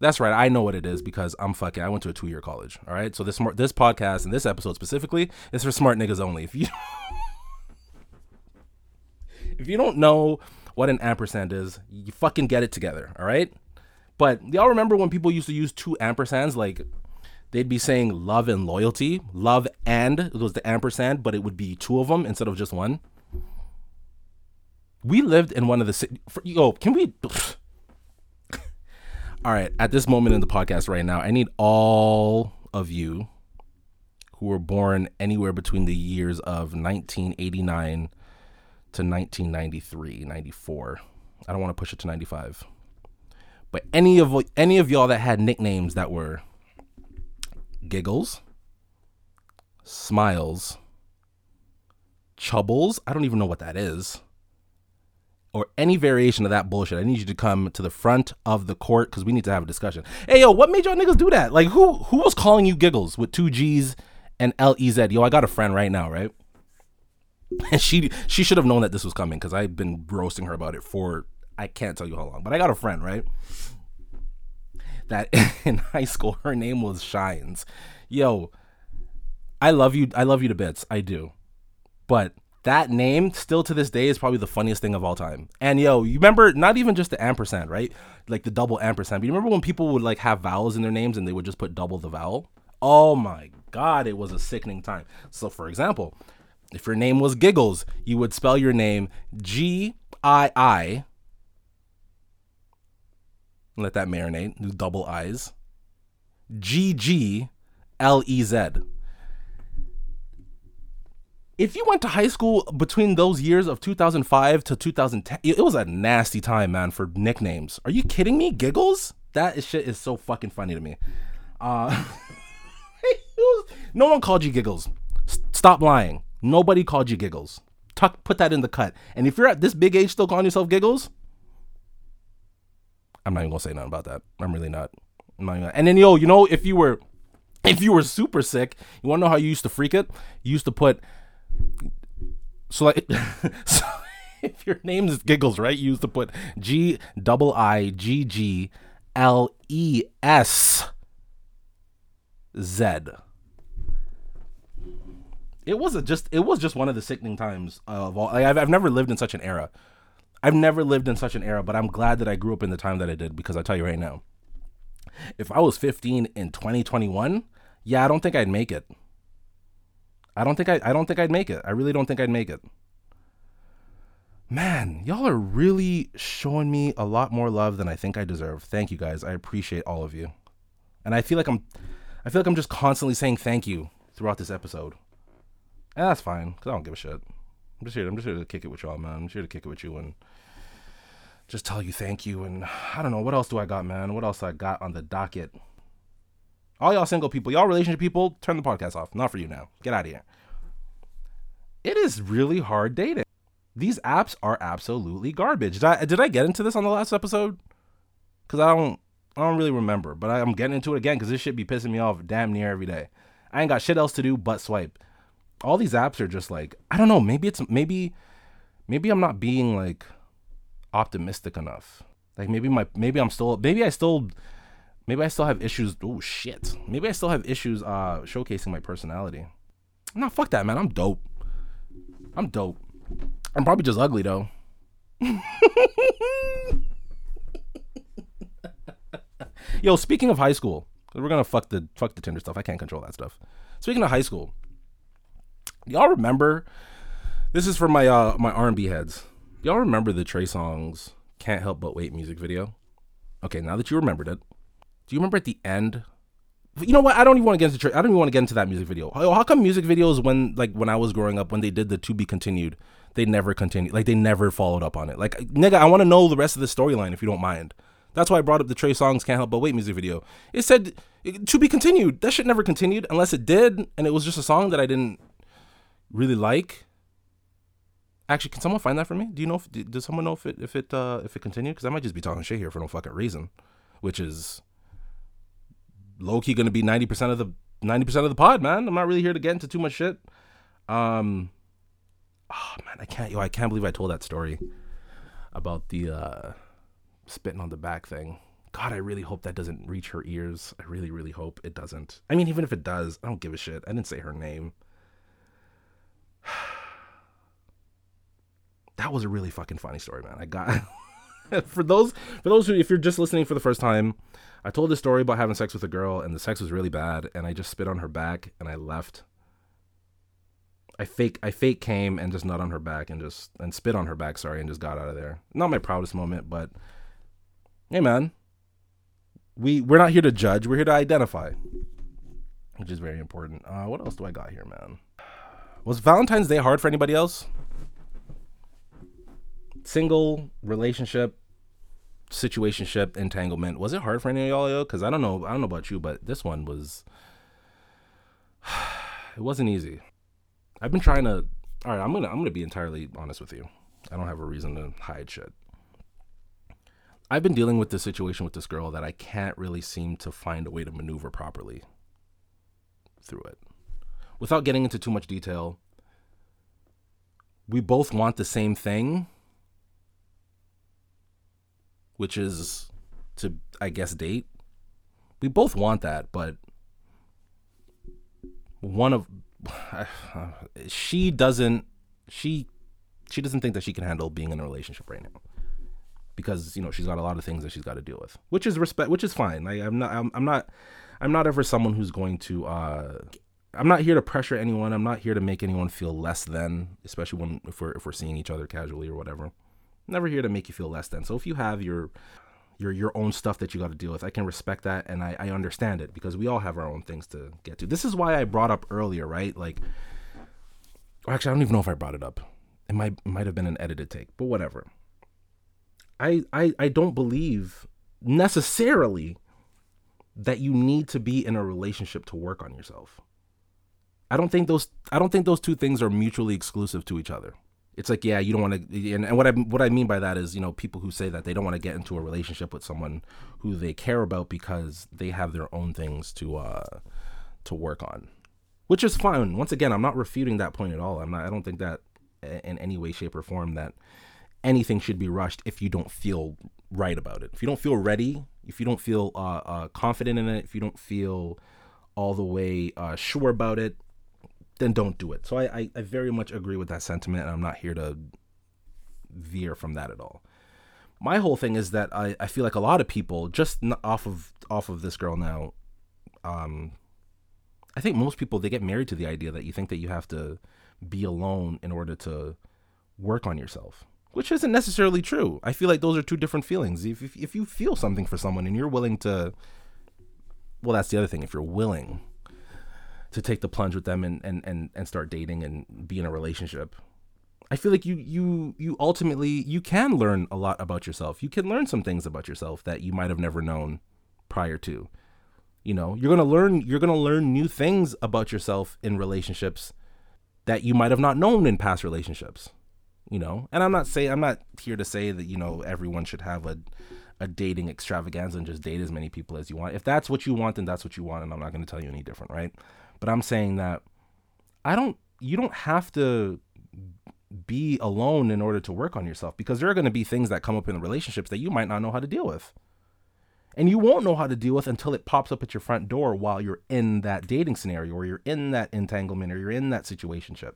That's right. I know what it is because I'm fucking. I went to a two year college. All right. So this smart, this podcast and this episode specifically is for smart niggas only. If you if you don't know what an ampersand is, you fucking get it together, all right? But y'all remember when people used to use two ampersands? Like they'd be saying love and loyalty, love and it was the ampersand, but it would be two of them instead of just one. We lived in one of the city. yo. Can we? all right, at this moment in the podcast right now, I need all of you who were born anywhere between the years of 1989 to 1993, 94. I don't want to push it to 95. But any of any of y'all that had nicknames that were Giggles, Smiles, Chubbles, I don't even know what that is. Or any variation of that bullshit, I need you to come to the front of the court because we need to have a discussion. Hey yo, what made y'all niggas do that? Like who who was calling you giggles with two G's and L E Z? Yo, I got a friend right now, right? And she she should have known that this was coming because I've been roasting her about it for I can't tell you how long. But I got a friend, right? That in high school her name was Shines. Yo, I love you. I love you to bits. I do. But that name still to this day is probably the funniest thing of all time. And yo, you remember not even just the ampersand, right? Like the double ampersand. But you remember when people would like have vowels in their names and they would just put double the vowel? Oh my god, it was a sickening time. So for example, if your name was Giggles, you would spell your name G I I. Let that marinate. New double I's. G G L E Z. If you went to high school between those years of 2005 to 2010, it was a nasty time, man, for nicknames. Are you kidding me? Giggles? That is shit is so fucking funny to me. Uh, was, no one called you Giggles. S- stop lying. Nobody called you Giggles. Tuck, put that in the cut. And if you're at this big age still calling yourself Giggles, I'm not even gonna say nothing about that. I'm really not. I'm not even, and then yo, you know, if you were if you were super sick, you wanna know how you used to freak it? You used to put so like so if your name is Giggles, right? You used to put G double I G G L E S Z it was a just it was just one of the sickening times of all. Like, I've I've never lived in such an era. I've never lived in such an era, but I'm glad that I grew up in the time that I did because I tell you right now, if I was 15 in 2021, yeah, I don't think I'd make it. I don't think I I don't think I'd make it. I really don't think I'd make it. Man, y'all are really showing me a lot more love than I think I deserve. Thank you guys. I appreciate all of you. And I feel like I'm I feel like I'm just constantly saying thank you throughout this episode. And that's fine, because I don't give a shit. I'm just here. I'm just here to kick it with y'all, man. I'm just here to kick it with you and just tell you thank you. And I don't know what else do I got, man. What else I got on the docket? All y'all single people, y'all relationship people, turn the podcast off. Not for you now. Get out of here. It is really hard dating. These apps are absolutely garbage. Did I, did I get into this on the last episode? Because I don't I don't really remember, but I'm getting into it again because this shit be pissing me off damn near every day. I ain't got shit else to do but swipe all these apps are just like I don't know. Maybe it's maybe maybe I'm not being like optimistic enough. Like maybe my maybe I'm still maybe I still maybe I still have issues. Oh shit. Maybe I still have issues uh showcasing my personality. No, fuck that, man. I'm dope. I'm dope. I'm probably just ugly though. Yo, speaking of high school, we're gonna fuck the fuck the Tinder stuff. I can't control that stuff. Speaking of high school, y'all remember? This is for my uh my R&B heads. Y'all remember the Trey Songz "Can't Help But Wait" music video? Okay, now that you remembered it, do you remember at the end? You know what? I don't even want to get into. Trey. I don't even want to get into that music video. How, how come music videos when like when I was growing up when they did the "To Be Continued," they never continued. Like they never followed up on it. Like nigga, I want to know the rest of the storyline if you don't mind. That's why I brought up the Trey Songz "Can't Help But Wait" music video. It said to be continued. That shit never continued unless it did, and it was just a song that I didn't really like. Actually, can someone find that for me? Do you know? If, does someone know if it if it uh, if it continued? Because I might just be talking shit here for no fucking reason, which is low key going to be ninety percent of the ninety percent of the pod, man. I'm not really here to get into too much shit. Um, oh man, I can't. Yo, I can't believe I told that story about the uh, spitting on the back thing. God, I really hope that doesn't reach her ears. I really, really hope it doesn't. I mean, even if it does, I don't give a shit. I didn't say her name. that was a really fucking funny story, man. I got for those for those who if you're just listening for the first time, I told this story about having sex with a girl and the sex was really bad and I just spit on her back and I left. I fake I fake came and just nut on her back and just and spit on her back, sorry, and just got out of there. Not my proudest moment, but hey man. We we're not here to judge, we're here to identify. Which is very important. Uh, what else do I got here, man? Was Valentine's Day hard for anybody else? Single relationship, situationship, entanglement. Was it hard for any of y'all? Because I don't know. I don't know about you, but this one was. It wasn't easy. I've been trying to. All right, I'm gonna I'm gonna be entirely honest with you. I don't have a reason to hide shit. I've been dealing with this situation with this girl that I can't really seem to find a way to maneuver properly through it. Without getting into too much detail, we both want the same thing, which is to, I guess, date. We both want that, but one of she doesn't she she doesn't think that she can handle being in a relationship right now because you know she's got a lot of things that she's got to deal with which is respect which is fine. I, i'm not I'm, I'm not i'm not ever someone who's going to uh i'm not here to pressure anyone. I'm not here to make anyone feel less than especially when if we're if we're seeing each other casually or whatever never here to make you feel less than. So if you have your your your own stuff that you got to deal with i can respect that and I, I understand it because we all have our own things to get to. This is why i brought up earlier right? Like actually i don't even know if i brought it up. It might might have been an edited take but whatever. I, I I don't believe necessarily that you need to be in a relationship to work on yourself. I don't think those I don't think those two things are mutually exclusive to each other. It's like yeah, you don't want to and, and what I what I mean by that is, you know, people who say that they don't want to get into a relationship with someone who they care about because they have their own things to uh to work on. Which is fine. Once again, I'm not refuting that point at all. I'm not I don't think that in any way shape or form that anything should be rushed if you don't feel right about it. If you don't feel ready, if you don't feel uh, uh, confident in it, if you don't feel all the way uh, sure about it, then don't do it. So I, I, I very much agree with that sentiment, and I'm not here to veer from that at all. My whole thing is that I, I feel like a lot of people just off of off of this girl now, um, I think most people they get married to the idea that you think that you have to be alone in order to work on yourself which isn't necessarily true. I feel like those are two different feelings. If, if, if you feel something for someone and you're willing to, well, that's the other thing. If you're willing to take the plunge with them and, and, and, and start dating and be in a relationship, I feel like you you you ultimately you can learn a lot about yourself. You can learn some things about yourself that you might have never known prior to. You know, you're gonna learn you're gonna learn new things about yourself in relationships that you might have not known in past relationships you know and i'm not saying i'm not here to say that you know everyone should have a a dating extravaganza and just date as many people as you want if that's what you want then that's what you want and i'm not going to tell you any different right but i'm saying that i don't you don't have to be alone in order to work on yourself because there are going to be things that come up in relationships that you might not know how to deal with. And you won't know how to deal with until it pops up at your front door while you're in that dating scenario or you're in that entanglement or you're in that situationship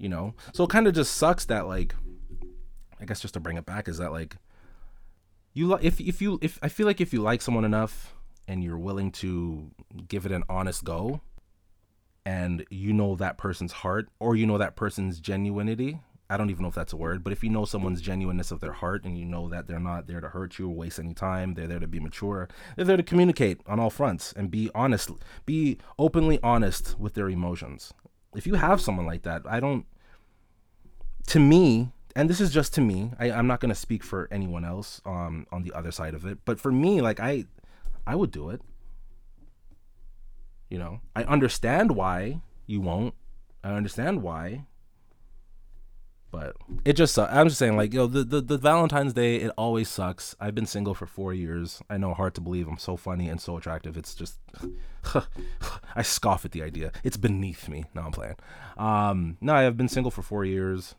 you know? So it kind of just sucks that like i guess just to bring it back is that like you like if if you if i feel like if you like someone enough and you're willing to give it an honest go and you know that person's heart or you know that person's genuinity i don't even know if that's a word but if you know someone's genuineness of their heart and you know that they're not there to hurt you or waste any time they're there to be mature they're there to communicate on all fronts and be honest be openly honest with their emotions if you have someone like that, I don't. To me, and this is just to me. I, I'm not gonna speak for anyone else um, on the other side of it, but for me, like I, I would do it. You know, I understand why you won't. I understand why but it just sucks. I'm just saying, like, yo, the, the, the Valentine's Day, it always sucks. I've been single for four years. I know, hard to believe. I'm so funny and so attractive. It's just, I scoff at the idea. It's beneath me. No, I'm playing. Um, no, I've been single for four years.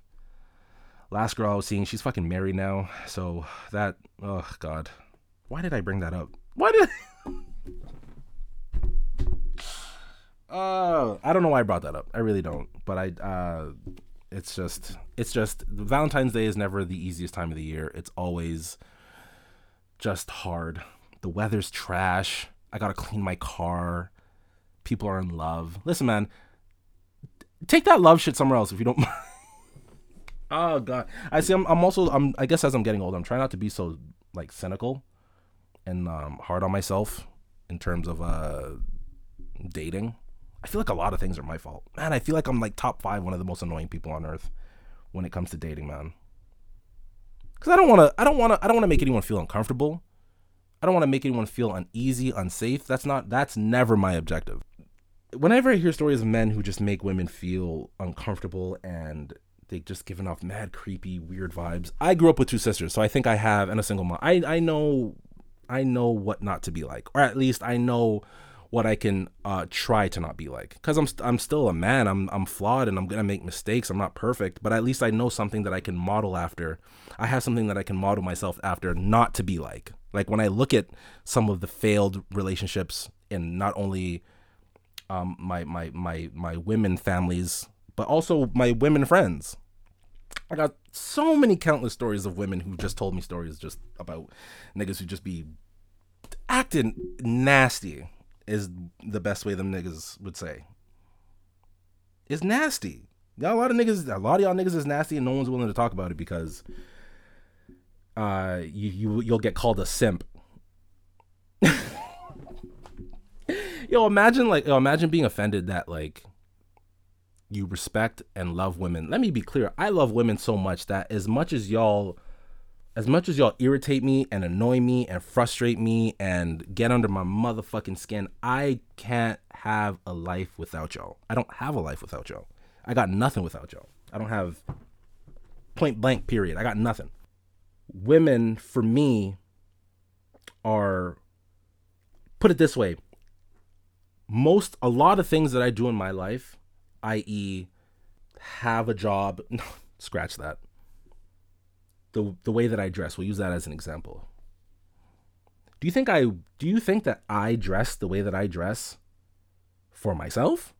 Last girl I was seeing, she's fucking married now. So that, oh God, why did I bring that up? Did? Uh, I don't know why I brought that up. I really don't. But I, uh, it's just it's just Valentine's Day is never the easiest time of the year. It's always just hard. The weather's trash. I gotta clean my car. People are in love. Listen, man, take that love shit somewhere else if you don't. oh god, I see. I'm, I'm also. I'm. I guess as I'm getting older, I'm trying not to be so like cynical and um, hard on myself in terms of uh, dating. I feel like a lot of things are my fault. Man, I feel like I'm like top five, one of the most annoying people on earth when it comes to dating, man. Because I don't want to. I don't want to. I don't want to make anyone feel uncomfortable. I don't want to make anyone feel uneasy, unsafe. That's not. That's never my objective. Whenever I hear stories of men who just make women feel uncomfortable and they just giving off mad, creepy, weird vibes. I grew up with two sisters, so I think I have, and a single mom. I I know, I know what not to be like, or at least I know what I can uh, try to not be like. Because I'm st- I'm still a man. I'm I'm flawed and I'm gonna make mistakes. I'm not perfect, but at least I know something that I can model after. I have something that I can model myself after, not to be like. Like when I look at some of the failed relationships in not only um, my my my my women families, but also my women friends. I got so many countless stories of women who just told me stories just about niggas who just be acting nasty is the best way them niggas would say. It's nasty. Got a lot of niggas, a lot of y'all niggas is nasty, and no one's willing to talk about it because uh, you you you'll get called a simp. yo, imagine like yo, imagine being offended that like you respect and love women. Let me be clear. I love women so much that as much as y'all as much as y'all irritate me and annoy me and frustrate me and get under my motherfucking skin, I can't have a life without y'all. I don't have a life without y'all. I got nothing without y'all. I don't have point blank period. I got nothing. Women for me are put it this way. Most a lot of things that I do in my life, i.e. have a job, scratch that the the way that I dress. We'll use that as an example. Do you think I do you think that I dress the way that I dress for myself?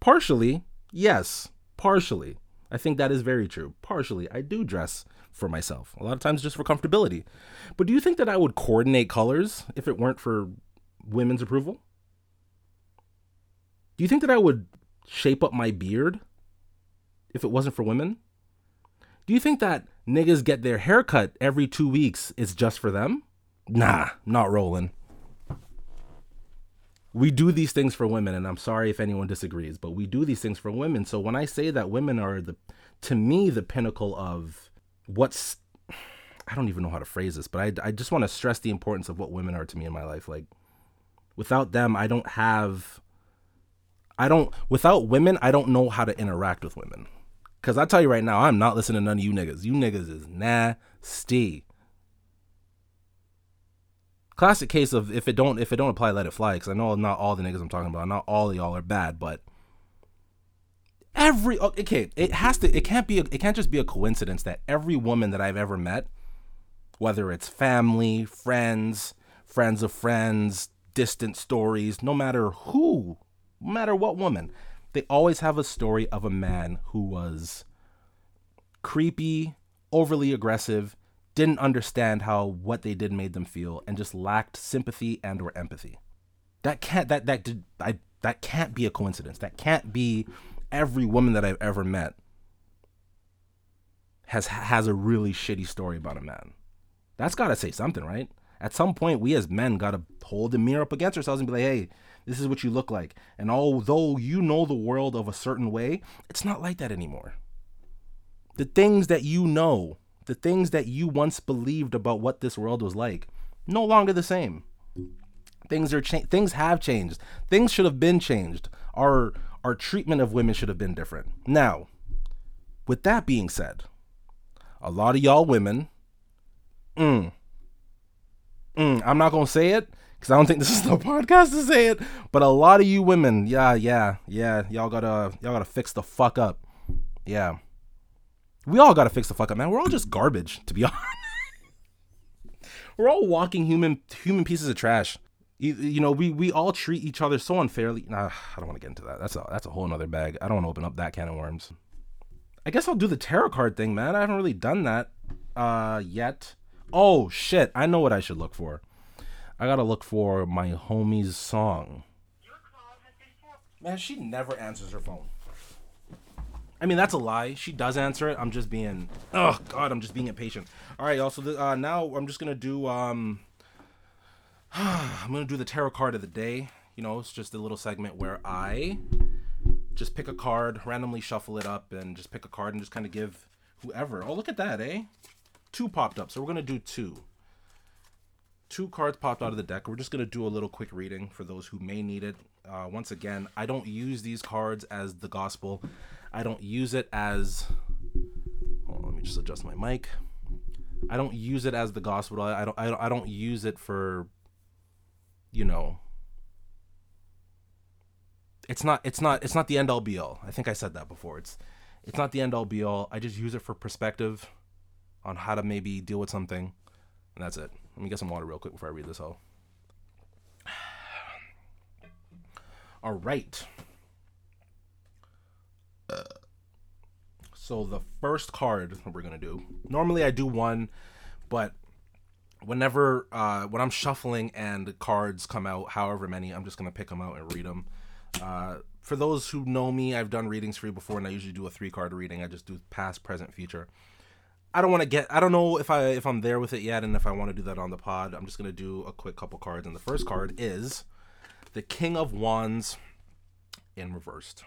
Partially, yes. Partially. I think that is very true. Partially, I do dress for myself. A lot of times just for comfortability. But do you think that I would coordinate colors if it weren't for women's approval? Do you think that I would shape up my beard if it wasn't for women? Do you think that niggas get their haircut every two weeks is just for them? Nah, not rolling. We do these things for women, and I'm sorry if anyone disagrees, but we do these things for women. So when I say that women are the, to me, the pinnacle of what's, I don't even know how to phrase this, but I, I just want to stress the importance of what women are to me in my life. Like, without them, I don't have, I don't, without women, I don't know how to interact with women. Cause I tell you right now, I'm not listening to none of you niggas. You niggas is nasty. Classic case of if it don't if it don't apply, let it fly. Cause I know not all the niggas I'm talking about, not all of y'all are bad, but every oh, okay, it has to. It can't be. A, it can't just be a coincidence that every woman that I've ever met, whether it's family, friends, friends of friends, distant stories, no matter who, matter what woman, they always have a story of a man who was creepy, overly aggressive, didn't understand how what they did made them feel, and just lacked sympathy and or empathy. That can't that that did I that can't be a coincidence. That can't be every woman that I've ever met has has a really shitty story about a man. That's got to say something, right? At some point, we as men got to hold the mirror up against ourselves and be like, "Hey, this is what you look like. And although you know the world of a certain way, it's not like that anymore. The things that you know, the things that you once believed about what this world was like, no longer the same. Things are cha- things have changed. Things should have been changed. Our our treatment of women should have been different. Now, with that being said, a lot of y'all women, mm, mm, I'm not gonna say it because I don't think this is the podcast to say it. But a lot of you women, yeah, yeah, yeah, y'all gotta y'all gotta fix the fuck up. Yeah, we all gotta fix the fuck up, man. We're all just garbage, to be honest. We're all walking human human pieces of trash. You, you, know, we we all treat each other so unfairly. Nah, I don't want to get into that. That's a that's a whole other bag. I don't want to open up that can of worms. I guess I'll do the tarot card thing, man. I haven't really done that uh yet. Oh shit, I know what I should look for. I gotta look for my homie's song. Man, she never answers her phone. I mean, that's a lie. She does answer it. I'm just being, oh god, I'm just being impatient. All right, y'all. So the, uh, now I'm just gonna do, um, I'm gonna do the tarot card of the day. You know, it's just a little segment where I just pick a card, randomly shuffle it up, and just pick a card and just kind of give whoever. Oh, look at that, eh? Two popped up, so we're gonna do two. Two cards popped out of the deck. We're just gonna do a little quick reading for those who may need it. Uh, once again, I don't use these cards as the gospel. I don't use it as. Oh, let me just adjust my mic. I don't use it as the gospel. I don't. I don't. I don't use it for. You know. It's not. It's not. It's not the end all be all. I think I said that before. It's. It's not the end all be all. I just use it for perspective, on how to maybe deal with something, and that's it. Let me get some water real quick before I read this all. All right. So the first card we're gonna do. Normally I do one, but whenever uh, when I'm shuffling and cards come out, however many, I'm just gonna pick them out and read them. Uh, for those who know me, I've done readings for you before, and I usually do a three card reading. I just do past, present, future. I don't want to get. I don't know if I if I'm there with it yet, and if I want to do that on the pod. I'm just gonna do a quick couple cards, and the first card is the King of Wands in reversed.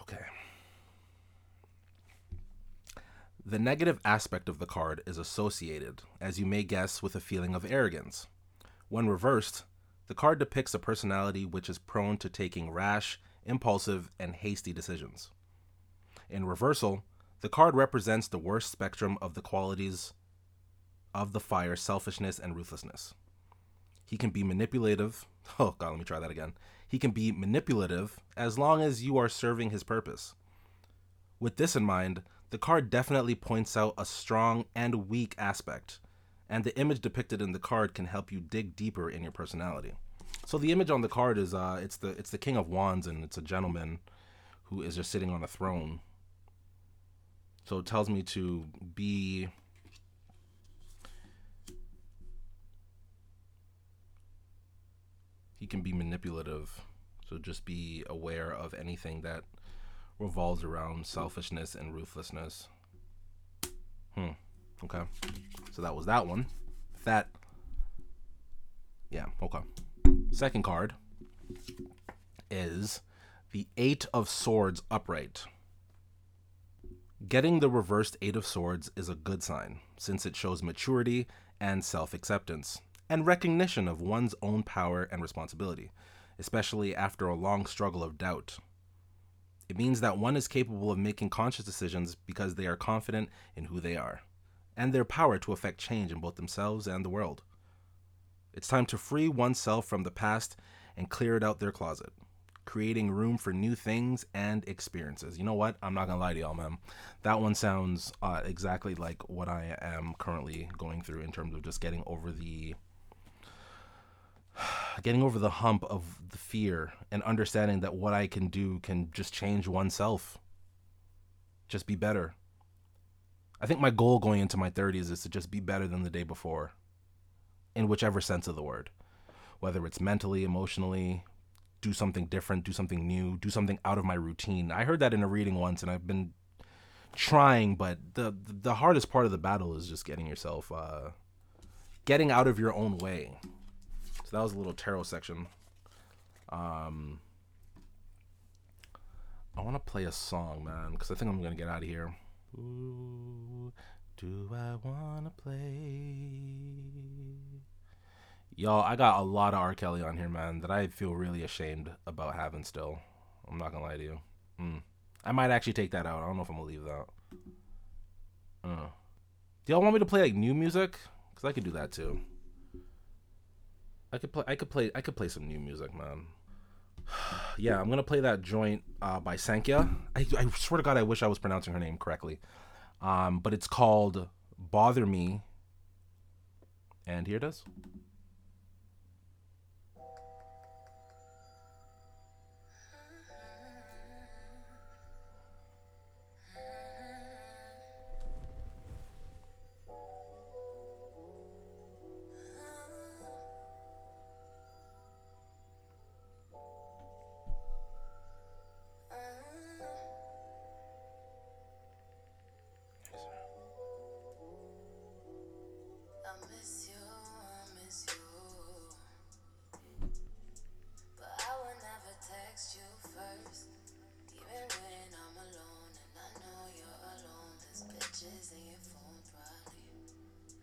Okay. The negative aspect of the card is associated, as you may guess, with a feeling of arrogance. When reversed, the card depicts a personality which is prone to taking rash, impulsive, and hasty decisions. In reversal, the card represents the worst spectrum of the qualities of the fire selfishness and ruthlessness. He can be manipulative. Oh, God, let me try that again. He can be manipulative as long as you are serving his purpose. With this in mind, the card definitely points out a strong and weak aspect, and the image depicted in the card can help you dig deeper in your personality. So the image on the card is uh it's the it's the King of Wands and it's a gentleman who is just sitting on a throne. So it tells me to be he can be manipulative. So just be aware of anything that revolves around selfishness and ruthlessness. Hmm. Okay. So that was that one. That. Yeah. Okay. Second card is the Eight of Swords upright. Getting the reversed Eight of Swords is a good sign, since it shows maturity and self acceptance and recognition of one's own power and responsibility, especially after a long struggle of doubt. It means that one is capable of making conscious decisions because they are confident in who they are and their power to affect change in both themselves and the world. It's time to free oneself from the past and clear it out their closet, creating room for new things and experiences. You know what? I'm not gonna lie to y'all, man. That one sounds uh, exactly like what I am currently going through in terms of just getting over the getting over the hump of the fear and understanding that what I can do can just change oneself. Just be better. I think my goal going into my 30s is to just be better than the day before, in whichever sense of the word. Whether it's mentally, emotionally, do something different, do something new, do something out of my routine. I heard that in a reading once and I've been trying, but the the hardest part of the battle is just getting yourself uh getting out of your own way So that was a little tarot section. Um, I want to play a song, man, because I think I'm gonna get out of here. Ooh, do I wanna play? Y'all, I got a lot of R. Kelly on here, man, that I feel really ashamed about having still. I'm not gonna lie to you. Mm. I might actually take that out. I don't know if I'm gonna leave that. Uh. Do y'all want me to play like new music? Cause I could do that too. I could play. I could play. I could play some new music, man. yeah, I'm gonna play that joint uh, by Sankhya. I, I swear to God, I wish I was pronouncing her name correctly. Um, but it's called "Bother Me," and here it is.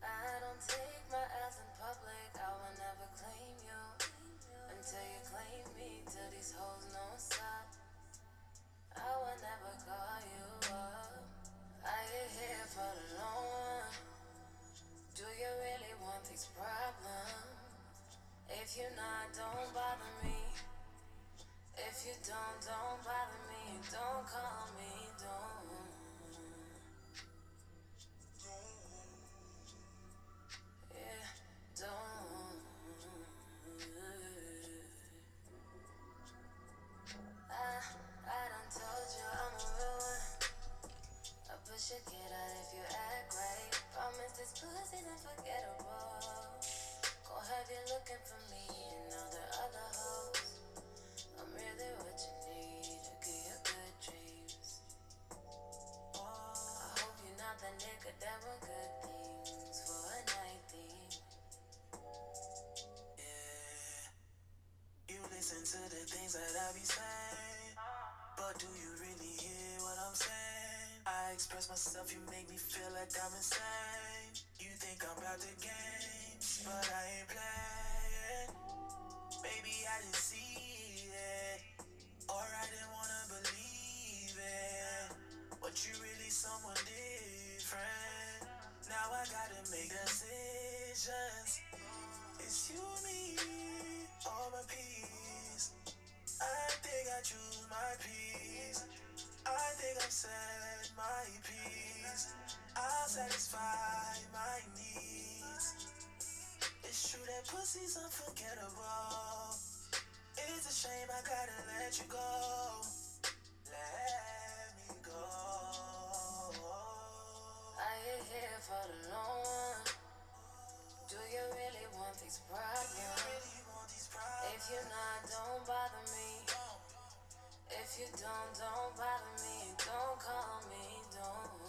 I don't take my ass in public, I will never claim you. Until you claim me, till these hoes know stop. I will never call you up. I you here for the long one? Do you really want these problems? If you're not, don't bother me. If you don't, don't bother me. Don't call me, don't. Let you go. Let me go. I ain't here for the long one. Do you really want these problems? Really want these problems? If you're not, don't bother me. If you don't, don't bother me. Don't call me, don't.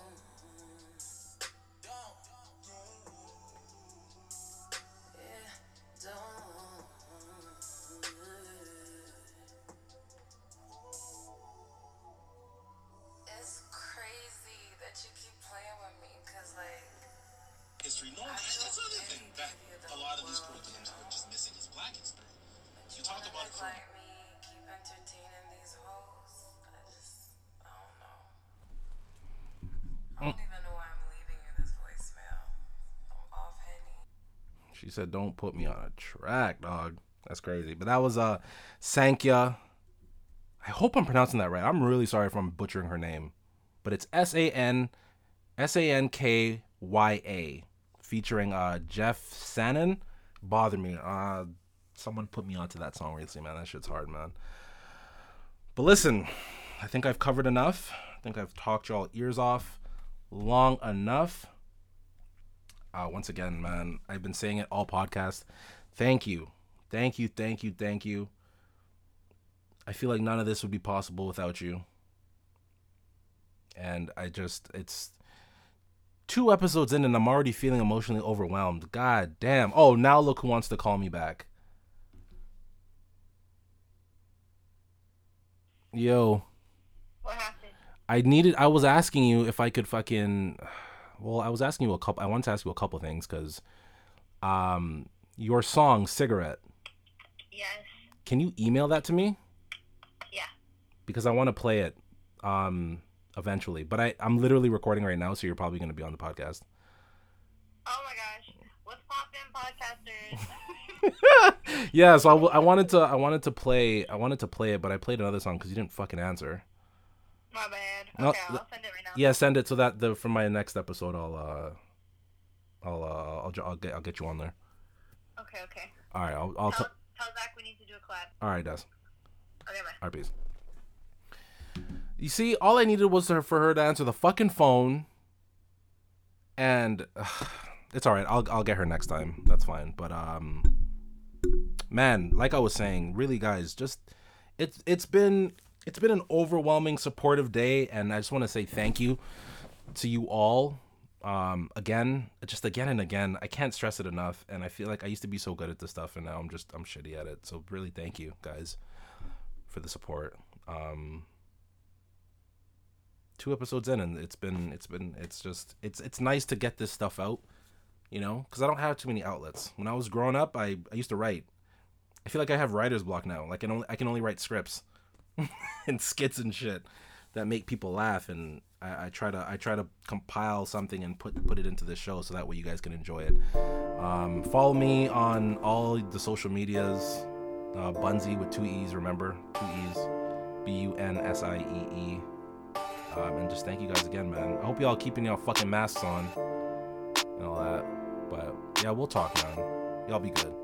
She said, "Don't put me on a track, dog." That's crazy. But that was uh Sankya. I hope I'm pronouncing that right. I'm really sorry if I'm butchering her name, but it's S A N S A N K Y A, featuring uh Jeff Sannon. Bother me. Uh, someone put me onto that song recently, man. That shit's hard, man. But listen, I think I've covered enough. I think I've talked y'all ears off long enough. Uh, once again, man, I've been saying it all podcast. Thank you. Thank you, thank you, thank you. I feel like none of this would be possible without you. And I just, it's two episodes in and I'm already feeling emotionally overwhelmed. God damn. Oh, now look who wants to call me back. Yo. What happened? I needed. I was asking you if I could fucking. Well, I was asking you a couple. I wanted to ask you a couple things because, um, your song "Cigarette." Yes. Can you email that to me? Yeah. Because I want to play it, um, eventually. But I I'm literally recording right now, so you're probably gonna be on the podcast. Oh my gosh. What's poppin', podcasters? yeah. So I, w- I wanted to I wanted to play I wanted to play it, but I played another song because you didn't fucking answer. My bad. No, Okay, th- I'll send it right now. Yeah, send it so that the for my next episode I'll uh I'll uh I'll, I'll get I'll get you on there. Okay, okay. All right. I'll I'll t- Tell, tell Zach we need to do a collab. all right, Des. Okay, bye. All right, peace. You see, all I needed was for her to answer the fucking phone, and ugh, it's all right. I'll I'll get her next time. That's fine. But um, man, like I was saying, really, guys, just it's it's been it's been an overwhelming supportive day, and I just want to say thank you to you all. Um, again, just again and again. I can't stress it enough, and I feel like I used to be so good at this stuff, and now I'm just I'm shitty at it. So really, thank you, guys for the support. Um, two episodes in, and it's been it's been it's just it's it's nice to get this stuff out You know, because I don't have too many outlets. When I was growing up, I, I used to write. I feel like I have writer's block now. Like I only I can only write scripts and skits and shit that make people laugh, and I, I try to I try to compile something and put put it into the show so that way you guys can enjoy it. Um, follow me on all the social medias. Uh, Bunzy with two e's. Remember two e's. B U N S I E E. Um, and just thank you guys again, man. I hope y'all keeping y'all fucking masks on and all that. But yeah, we'll talk, man. Y'all be good.